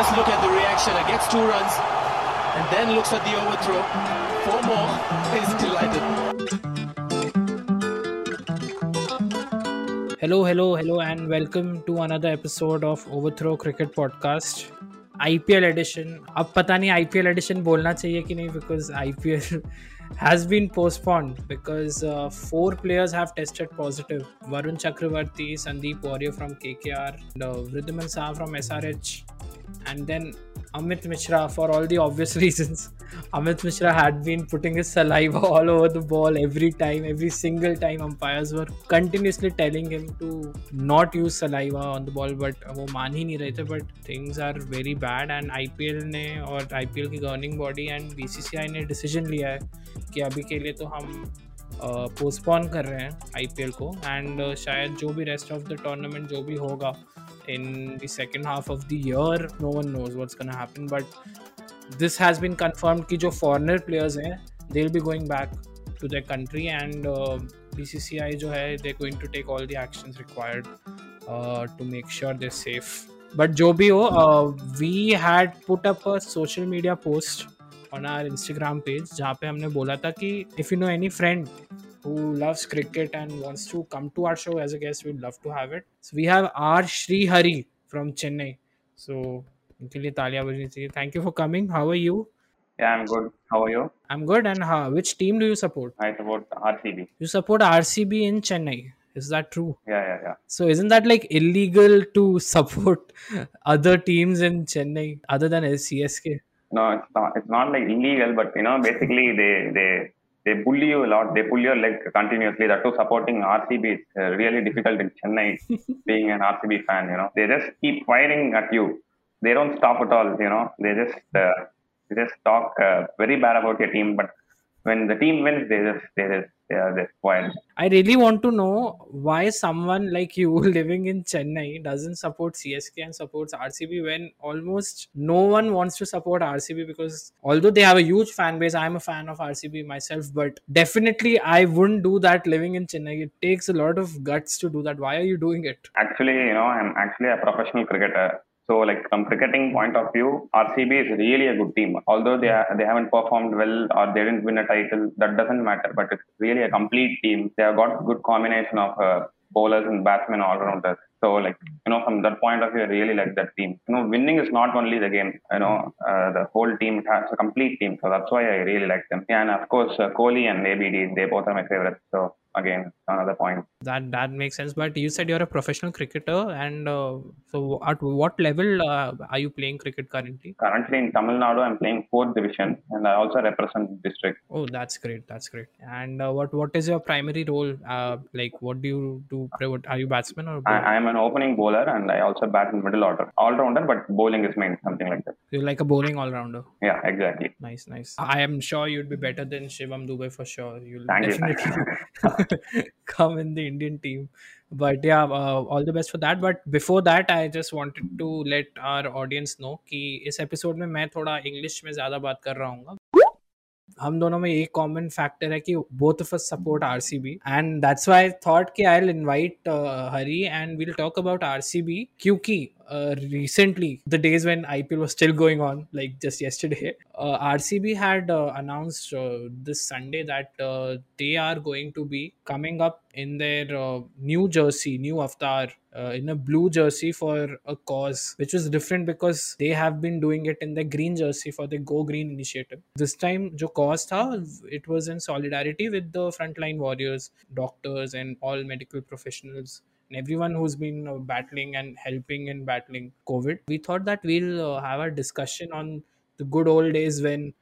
just look at the reaction. It gets two runs and then looks at the overthrow. Four more. He's delighted. Hello, hello, hello, and welcome to another episode of Overthrow Cricket Podcast. IPL edition. अब पता नहीं IPL edition बोलना चाहिए कि नहीं because IPL has been postponed because uh, four players have tested positive. Varun Chakravarti, Sandeep Warrior from KKR, and, uh, Vridhaman Saha from SRH, And then Amit Mishra for all the obvious reasons. Amit Mishra had been putting his saliva all over the ball every time, every single time. Umpires were continuously telling him to not use saliva on the ball, but वो मान ही नहीं रहे थे. But things are very bad and IPL ने और IPL की governing body and BCCI ने decision लिया है कि अभी के लिए तो हम पोस्टपोन uh, कर रहे हैं आईपीएल को एंड uh, शायद जो भी रेस्ट ऑफ़ द टूर्नामेंट जो भी होगा in the second half of the year no one knows what's gonna happen but this has been confirmed कि जो foreigner players हैं they'll be going back to their country and uh, BCCI जो है they're going to take all the actions required uh, to make sure they're safe but जो भी हो uh, we had put up a social media post on our Instagram page जहाँ पे हमने बोला था कि if you know any friend who loves cricket and wants to come to our show as a guest, we'd love to have it. So we have R. Sri Hari from Chennai. So उनके लिए तालियां बजनी चाहिए. Thank you for coming. How are you? Yeah, I'm good. How are you? I'm good. And how, which team do you support? I support RCB. You support RCB in Chennai. Is that true? Yeah, yeah, yeah. So isn't that like illegal to support other teams in Chennai other than CSK? No, it's not. It's not like illegal, but you know, basically they they they bully you a lot. They pull your leg continuously. That too, supporting RCB is uh, really difficult in Chennai. being an RCB fan, you know, they just keep firing at you. They don't stop at all. You know, they just uh, they just talk uh, very bad about your team. But when the team wins, they just they just they are just. I really want to know why someone like you living in Chennai doesn't support CSK and supports RCB when almost no one wants to support RCB because although they have a huge fan base, I'm a fan of RCB myself, but definitely I wouldn't do that living in Chennai. It takes a lot of guts to do that. Why are you doing it? Actually, you know, I'm actually a professional cricketer. So, like from cricketing point of view, RCB is really a good team. Although they they haven't performed well or they didn't win a title, that doesn't matter. But it's really a complete team. They have got good combination of uh, bowlers and batsmen all around us. So, like you know, from that point of view, I really like that team. You know, winning is not only the game. You know, uh, the whole team has a complete team. So that's why I really like them. Yeah, and of course, uh, Kohli and ABD, they both are my favorites. So again another point that that makes sense. But you said you're a professional cricketer and uh, so at what level uh, are you playing cricket currently? Currently in tamil nadu i'm playing fourth division and i also represent district. Oh that's great. That's great. And uh, what what is your primary role? Uh, like what do you do? Are you batsman or bowler? I, am an opening bowler and i also bat in middle order. All rounder but bowling is main something like that. You're like a bowling all rounder? Yeah exactly. Nice nice. I am sure you'd be better than shivam dube for sure. You'll Thank definitely you. come in the Indian team. But yeah, uh, all the best for that. But before that, I just wanted to let our audience know कि इस episode में मैं थोड़ा English में ज़्यादा बात कर रहा हूँ हम दोनों में एक कॉमन फैक्टर है कि both of us support RCB and that's why thought कि I will invite Hari and will talk about क्योंकि uh, recently the days when IPL was still going on like just yesterday uh, RCB had uh, announced uh, this Sunday that uh, they are going to be coming up in their new jersey new avatar in a blue jersey for a cause which was different because they have been doing it in the green jersey for the go green initiative. This time jo cause tha it was in solidarity with the frontline warriors doctors and all medical professionals everyone who's been uh, battling and helping in battling COVID. We thought that we'll uh, have a discussion on the good old days when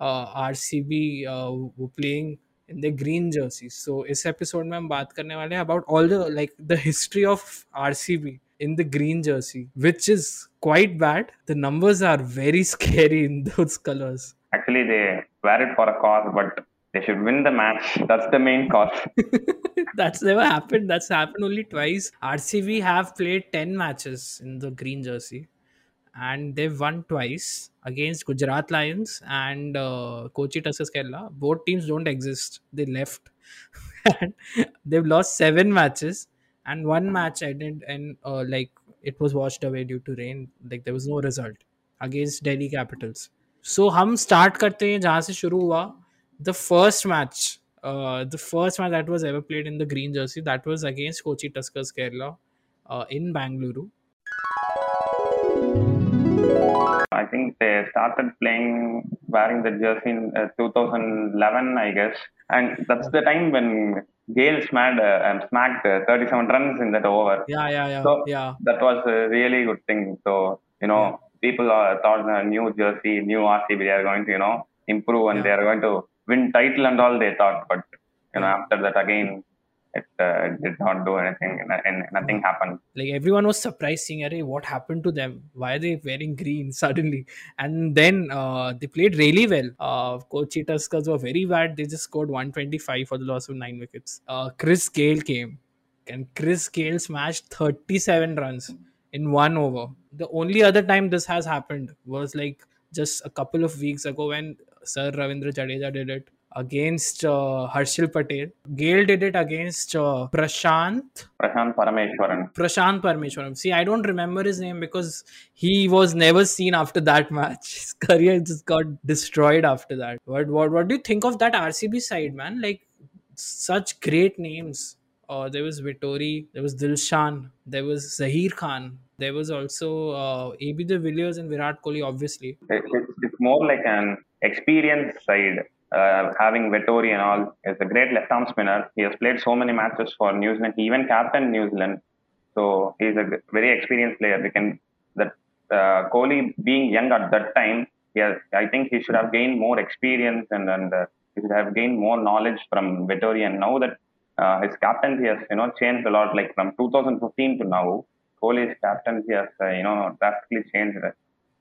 uh, RCB uh, were playing in the green jerseys. So इस episode में हम बात करने वाले हैं about all the like the history of RCB in the green jersey, which is quite bad. The numbers are very scary in those colors. Actually, they wear it for a cause, but they should win the match. That's the main cause. That's never happened. That's happened only twice. RCB have played 10 matches in the green jersey and they've won twice against Gujarat Lions and uh, Kochi Tuskers Kerala. Both teams don't exist. They left. and they've lost seven matches and one match ended and uh, like it was washed away due to rain. Like there was no result. Against Delhi Capitals सो हम start करते हैं जहाँ से शुरू हुआ the first match, uh, the first match that was ever played in the green jersey, that was against Kochi Tuskers Kerala uh, in Bangalore. I think they started playing wearing the jersey in uh, 2011, I guess, and that's the time when Gayle smacked, uh, smacked uh, 37 runs in that over. Yeah, yeah, yeah. So yeah. that was a really good thing. So you know, yeah. people are, thought uh, new jersey, new RCB, they are going to you know improve and yeah. they are going to win title and all. They thought, but you know, after that again, it uh, did not do anything, and, nothing happened. like everyone was surprised seeing Array, what happened to them? Why are they wearing green suddenly? And then uh, they played really well. Uh, Kochi Tuskers were very bad. They just scored 125 for the loss of 9 wickets. Uh, Chris Gayle came and Chris Gayle smashed 37 runs in one over. The only other time this has happened was like just a couple of weeks ago when Sir Ravindra Jadeja did it against uh, Harshal Patel. Gayle did it against uh, Prashant Prashant Parameshwaran. Prashant Parmeshwaram. See, I don't remember his name because he was never seen after that match. His career just got destroyed after that. What what what do you think of that RCB side, man? Like such great names. Uh, there was Vettori, there was Dilshan, there was Zaheer Khan, there was also uh, AB de Villiers and Virat Kohli, obviously. It, it's, it's more like an experience side. Uh, having Vettori and all is a great left arm spinner. He has played so many matches for New Zealand. He even captained New Zealand, so he's a very experienced player. We can that uh, Kohli being young at that time, he has, I think he should have gained more experience and and uh, he should have gained more knowledge from Vettori. And now that uh, his captaincy has you know changed a lot, like from 2015 to now, Kohli's captaincy has uh, you know drastically changed.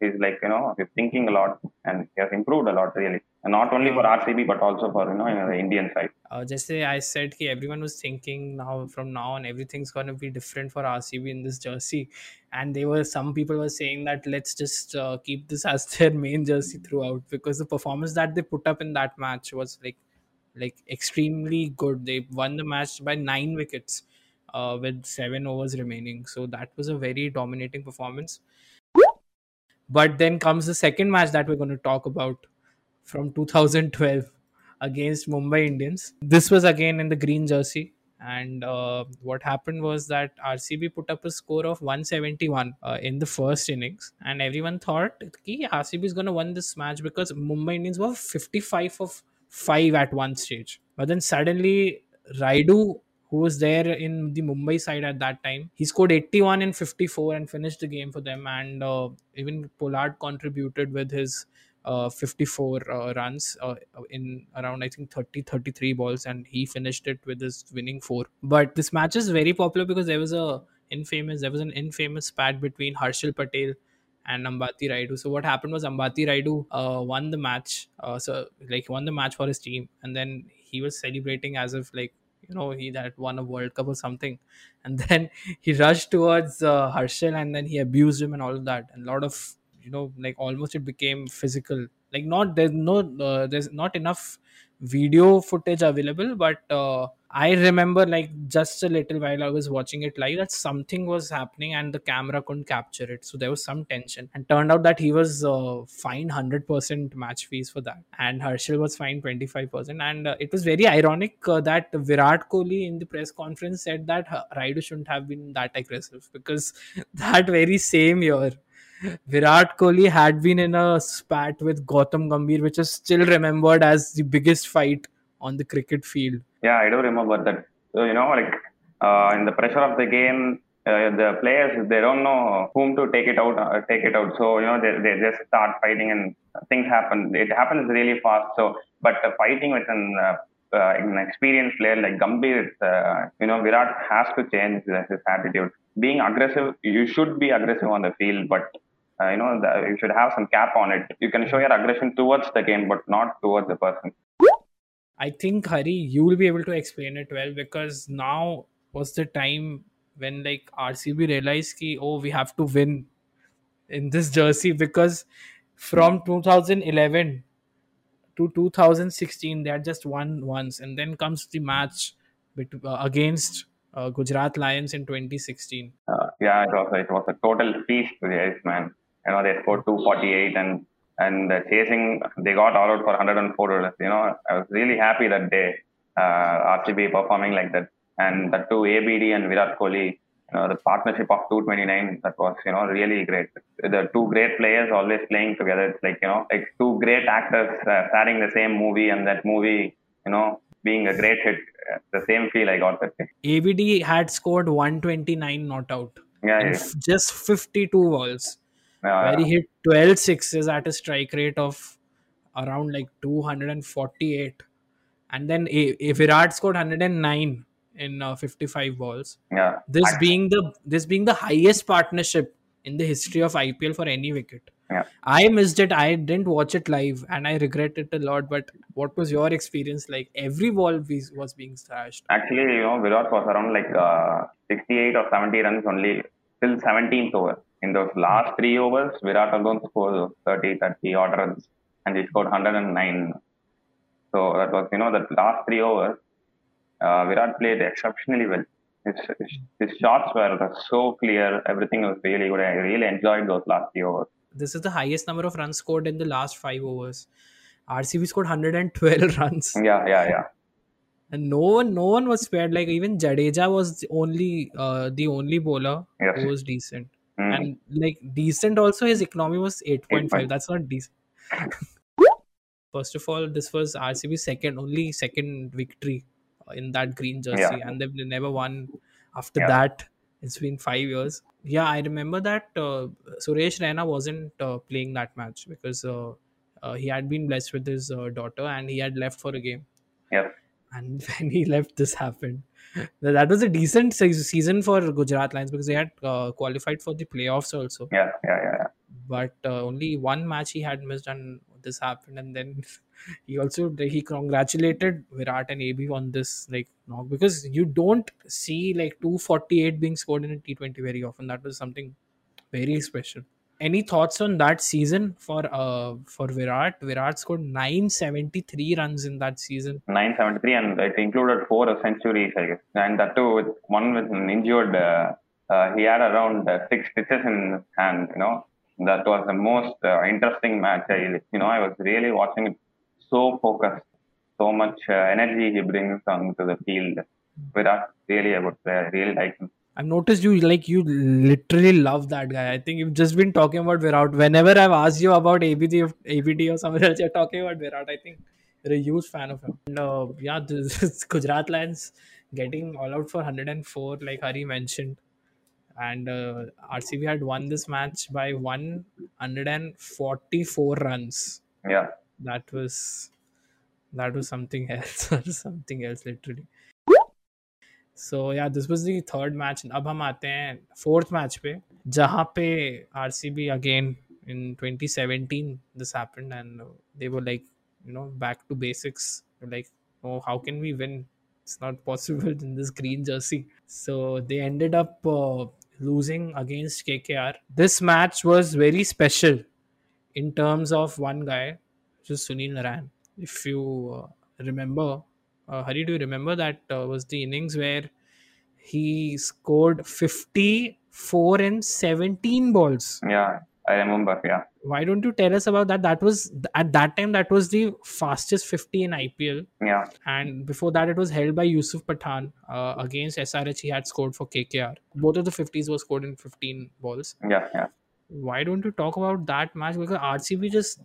He's like you know he's thinking a lot and he has improved a lot really, and not only for RCB but also for you know the Indian side. uh, just say I said कि everyone was thinking now from now on everything's gonna be different for RCB in this jersey, and they were some people were saying that let's just uh, keep this as their main jersey throughout because the performance that they put up in that match was like like extremely good. They won the match by nine wickets uh, with seven overs remaining, so that was a very dominating performance. But then comes the second match that we're going to talk about from 2012 against Mumbai Indians. This was again in the green jersey. And uh, what happened was that RCB put up a score of 171 uh, in the first innings, and everyone thought कि RCB is going to win this match because Mumbai Indians were 55 of 5 at one stage. But then suddenly, Rayudu, who was there in the Mumbai side at that time, he scored 81 in 54 and finished the game for them. And uh, even Pollard contributed with his uh, 54 uh, runs uh, in around I think 30 33 balls and he finished it with his winning four but this match is very popular because there was a infamous there was an infamous spat between Harshal Patel and Ambati Rayudu. So what happened was Ambati Rayudu uh, won the match. Uh, so like won the match for his team, and then he was celebrating as if like you know he had won a World Cup or something. And then he rushed towards uh, Harshal, and then he abused him and all of that. And a lot of you know like almost it became physical. Like not there's no uh, there's not enough video footage available, but uh, I remember like just a little while I was watching it live that something was happening and the camera couldn't capture it. So there was some tension. And turned out that he was uh, fined 100% match fees for that. And Harshal was fined 25%. And uh, it was very ironic uh, that Virat Kohli in the press conference said that Rayudu shouldn't have been that aggressive because that very same year, Virat Kohli had been in a spat with Gautam Gambhir, which is still remembered as the biggest fight on the cricket field. Yeah, I do remember that. So, you know, like uh, in the pressure of the game, uh, the players they don't know whom to take it out. Uh, take it out. So you know they, they just start fighting and things happen. It happens really fast. So, but uh, fighting with an uh, uh, an experienced player like Gambhir, uh, you know, Virat has to change his attitude. Being aggressive, you should be aggressive on the field, but uh, you know the, you should have some cap on it. You can show your aggression towards the game, but not towards the person. I think Hari, you will be able to explain it well because now was the time when like RCB realized ki oh we have to win in this jersey because from 2011 to 2016 they had just won once and then comes the match uh, against uh, Gujarat Lions in 2016. Uh, yeah, it was it was a total feast for the Ice man. You know, they scored 248 and and uh, chasing, they got all out for 104. You know, I was really happy that day, uh, RCB performing like that. And the two ABD and Virat Kohli, you know, the partnership of 229, that was, you know, really great. The two great players always playing together. It's like, you know, like two great actors uh, starring the same movie and that movie, you know, being a great hit. Uh, the same feel I got that day. ABD had scored 129 not out. Yeah, yeah. just 52 balls. yeah, where he hit 12 sixes at a strike rate of around like 248 and then a, a Virat scored 109 in uh, 55 balls yeah. this being the this being the highest partnership in the history of IPL for any wicket Yeah. I missed it I didn't watch it live and I regret it a lot but what was your experience like every ball was was being slashed Actually, you know, Virat was around like uh, 68 or 70 runs only till 17th over. In those last three overs, Virat alone scored 30, 30 odd runs and he scored 109. So that was, you know, the last three overs, uh, Virat played exceptionally well. His, his, his shots were so clear, everything was really good. I really enjoyed those last three overs. This is the highest number of runs scored in the last 5 overs RCB scored 112 runs Yeah, yeah, yeah. and no one no one was spared like even jadeja was the only uh, the only bowler Yes. who was decent Mm. and like decent also his economy was 8.5 8.5. that's not decent first of all this was rcb's second only second victory in that green jersey Yeah. and they've never won after Yeah. that it's been five years yeah i remember that uh, suresh raina wasn't uh, playing that match because uh, uh, he had been blessed with his uh, daughter and he had left for a game Yes. and when he left this happened that was a decent se- season for gujarat lions because they had uh, qualified for the playoffs also Yeah, yeah, yeah. yeah. but uh, only one match he had missed and this happened and then he also he congratulated virat and ab on this like knock because you don't see like 248 being scored in a t20 very often that was something very special any thoughts on that season for uh for virat virat scored 973 runs in that season 973 and it included four centuries, I guess. And that too, with one with an injured, uh, uh, he had around uh, six stitches in his hand, you know. That was the most uh, interesting match. I, you know, I was really watching it so focused, so much uh, energy he brings onto the field. Virat, really a good player. I really like him. I've noticed you like you literally love that guy. I think you've just been talking about Virat. Whenever I've asked you about ABD, ABD or someone else, you're talking about Virat. I think you're a huge fan of him. And, uh, yeah, this is Gujarat Lions getting all out for 104, like Hari mentioned And uh, RCB had won this match by 144 runs. Yeah. That was that was something else. that was something else, literally. So yeah, this was the third match. अब हम आते हैं fourth match पे जहाँ पे RCB again in 2017 this happened and they were like you know back to basics. They're like oh how can we win? It's not possible in this green jersey. So they ended up uh, losing against KKR. This match was very special in terms of one guy, which is Sunil Narayan. If you uh, remember, uh, Hari, do you remember that uh, was the innings where he scored 54 in 17 balls? Yeah. I remember. Yeah. Why don't you tell us about that? That was at that time that was the fastest 50 in IPL, Yeah. and before that it was held by Yusuf Pathan uh, against SRH. He had scored for KKR. Both of the 50s were scored in 15 balls. Yeah. Yeah. why don't you talk about that match because RCB just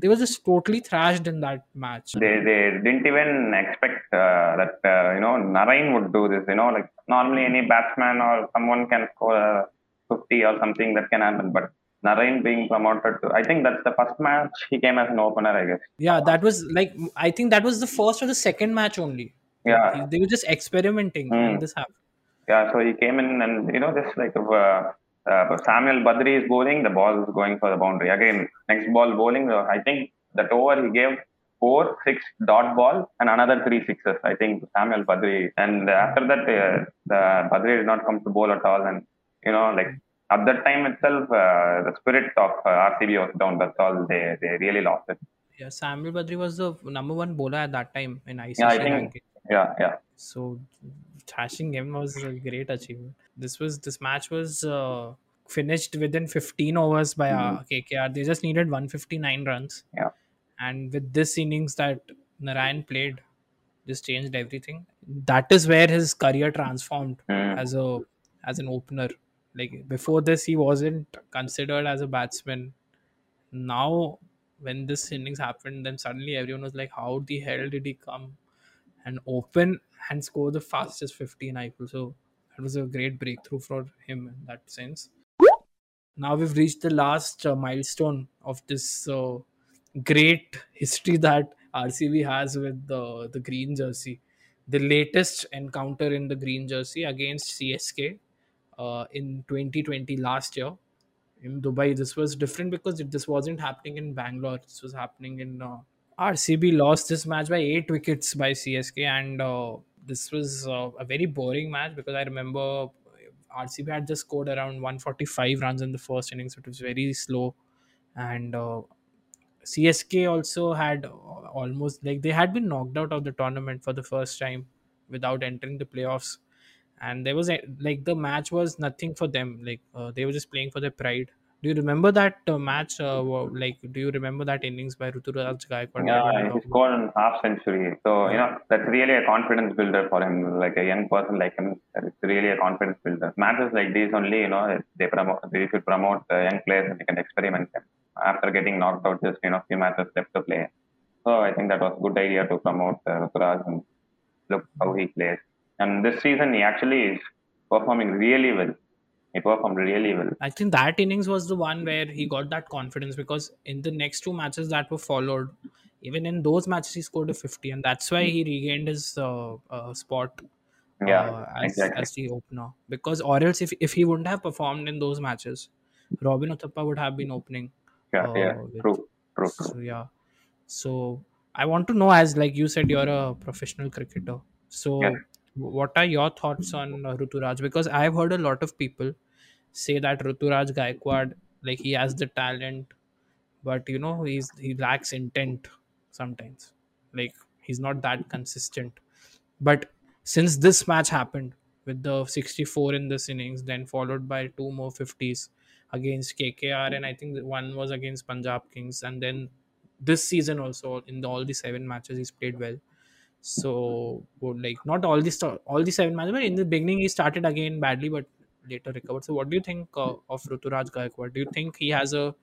they were just totally thrashed in that match. they they didn't even expect uh, that uh, you know Narain would do this. You know, like normally any batsman or someone can score 50 or something that can happen, but Narain being promoted to, I think that's the first match he came as an opener, I guess. Yeah, that was like I think that was the first or the second match only. Yeah, They were just experimenting and this happened. yeah. So he came in and you know just like uh, uh, Samuel Badree is bowling, the ball is going for the boundary. Again, next ball bowling. Uh, I think that over he gave four six dot ball and another three sixes. I think Samuel Badree. And after that, uh, the Badree did not come to bowl at all. And you know, like at that time itself, uh, the spirit of uh, RCB was down. That's all. They they really lost it. Yeah, Samuel Badree was the number one bowler at that time in ICC Yeah, I think- ranking. Yeah, yeah, So thrashing him was a great achievement. This was this match was uh, finished within 15 overs by uh, KKR. They just needed 159 runs. Yeah. And with this innings that Narayan played, this changed everything. That is where his career transformed Mm. as a as an opener. Like before this, he wasn't considered as a batsman. Now, when this innings happened, then suddenly everyone was like, "How the hell did he come and open and score the fastest 15 IPL?" So that was a great breakthrough for him in that sense. Now we've reached the last uh, milestone of this uh, great history that RCB has with the the green jersey. The latest encounter in the green jersey against CSK uh, in 2020 last year in Dubai. This was different because this wasn't happening in Bangalore. This was happening in uh, RCB. Lost this match by eight wickets by CSK, and uh, this was uh, a very boring match because I remember RCB had just scored around 145 runs in the first innings. It was very slow, and uh, CSK also had uh, almost like they had been knocked out of the tournament for the first time without entering the playoffs and there was a, like the match was nothing for them like uh, they were just playing for their pride do you remember that uh, match uh, like do you remember that innings by Ruturaj Gaikwad Yeah, he scored a half century. So, you know, that's really a confidence builder for him. Like a young person like him, it's really a confidence builder. Matches like these only, you know, they promote, they should promote young players and they can experiment them. After getting knocked out, just, you know, few matches left to play. So, I think that was a good idea to promote uh, Ruturaj and look how he plays. And this season, he actually is performing really well. He performed really well. I think that innings was the one where he got that confidence because in the next two matches that were followed, even in those matches he scored a 50, and that's why he regained his uh, uh, spot Yeah, uh, as, exactly. as the opener. Because or else if, if he wouldn't have performed in those matches, Robin Uthappa would have been opening. Yeah, yeah, uh, with- true, true, true. So yeah. So I want to know, as like you said, you're a professional cricketer. So Yeah. What are your thoughts on uh, Ruturaj? Because I've heard a lot of people say that Ruturaj Gaikwad, like he has the talent, but you know he's he lacks intent sometimes. Like he's not that consistent. But since this match happened with the 64 in this innings, then followed by two more 50s against KKR, and I think one was against Punjab Kings, and then this season also in the, all the seven matches he's played well. So like not all the all the seven matches, but in the beginning he started again badly, but later recovered. So what do you think uh, of Ruturaj Gaikwad? Do you think he has a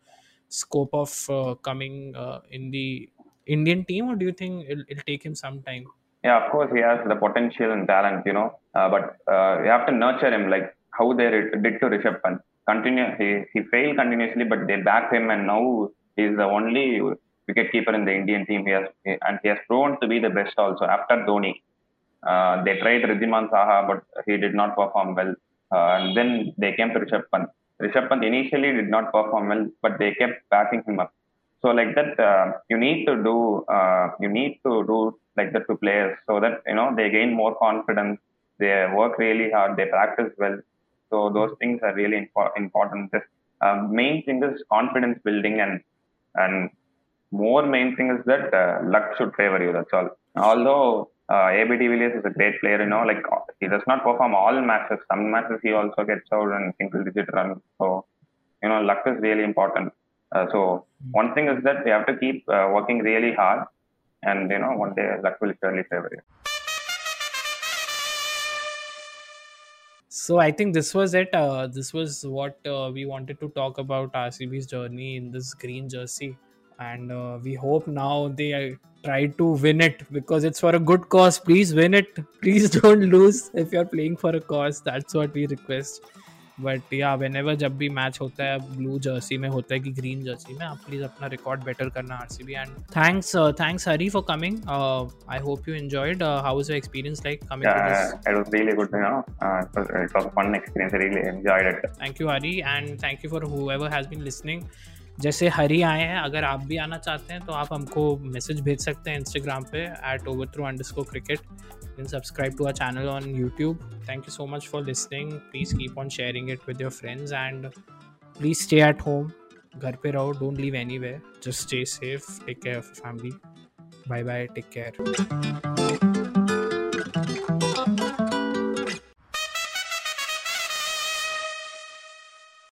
scope of uh, coming uh, in the Indian team, or do you think it'll, it'll take him some time? Yeah, of course, he has the potential and talent, you know, uh, but uh, you have to nurture him like how they did to Rishabh Pant. Continue, he, he failed continuously, but they backed him, and now he's the only wicket keeper in the Indian team. He has, and he has proven to be the best also after Dhoni. Uh, they tried Wriddhiman Saha, but he did not perform well. Uh, and then they came to Rishabh Pant. Rishabh Pant initially did not perform well, but they kept backing him up. So like that, uh, you need to do uh, you need to do like that to players so that you know they gain more confidence. They work really hard. They practice well. So those things are really impo- important. The uh, main thing is confidence building and and more main thing is that uh, luck should favor you. That's all. Although uh, AB de Villiers is a great player, you know, like he does not perform all matches. Some matches he also gets out and single digit run. So you know, luck is really important. Uh, so one thing is that you have to keep uh, working really hard, and you know, one day luck will surely favor you. So I think this was it. Uh, this was what uh, we wanted to talk about RCB's journey in this green jersey, and uh, we hope now they uh, try to win it because it's for a good cause. Please win it. Please don't lose if you're playing for a cause. That's what we request. But yeah whenever जब भी match होता है blue Jersey में होता है कि green Jersey में आप प्लीज अपना रिकॉर्ड बेटर करना R C B and thanks thanks Hari for coming I hope you enjoyed how is experience like coming to this Yeah, it was really good. You know, uh, it, was, it was a fun experience. I really enjoyed it. Thank you Hari and thank you for whoever has been listening जैसे हरी आए हैं, अगर आप भी आना चाहते हैं तो आप हमको मैसेज भेज सकते हैं इंस्टाग्राम पे at over through underscore cricket in subscribe to our channel on YouTube thank you so much for listening please keep on sharing it with your friends and please stay at home घर पे रहो don't leave anyway just stay safe take care family bye bye take care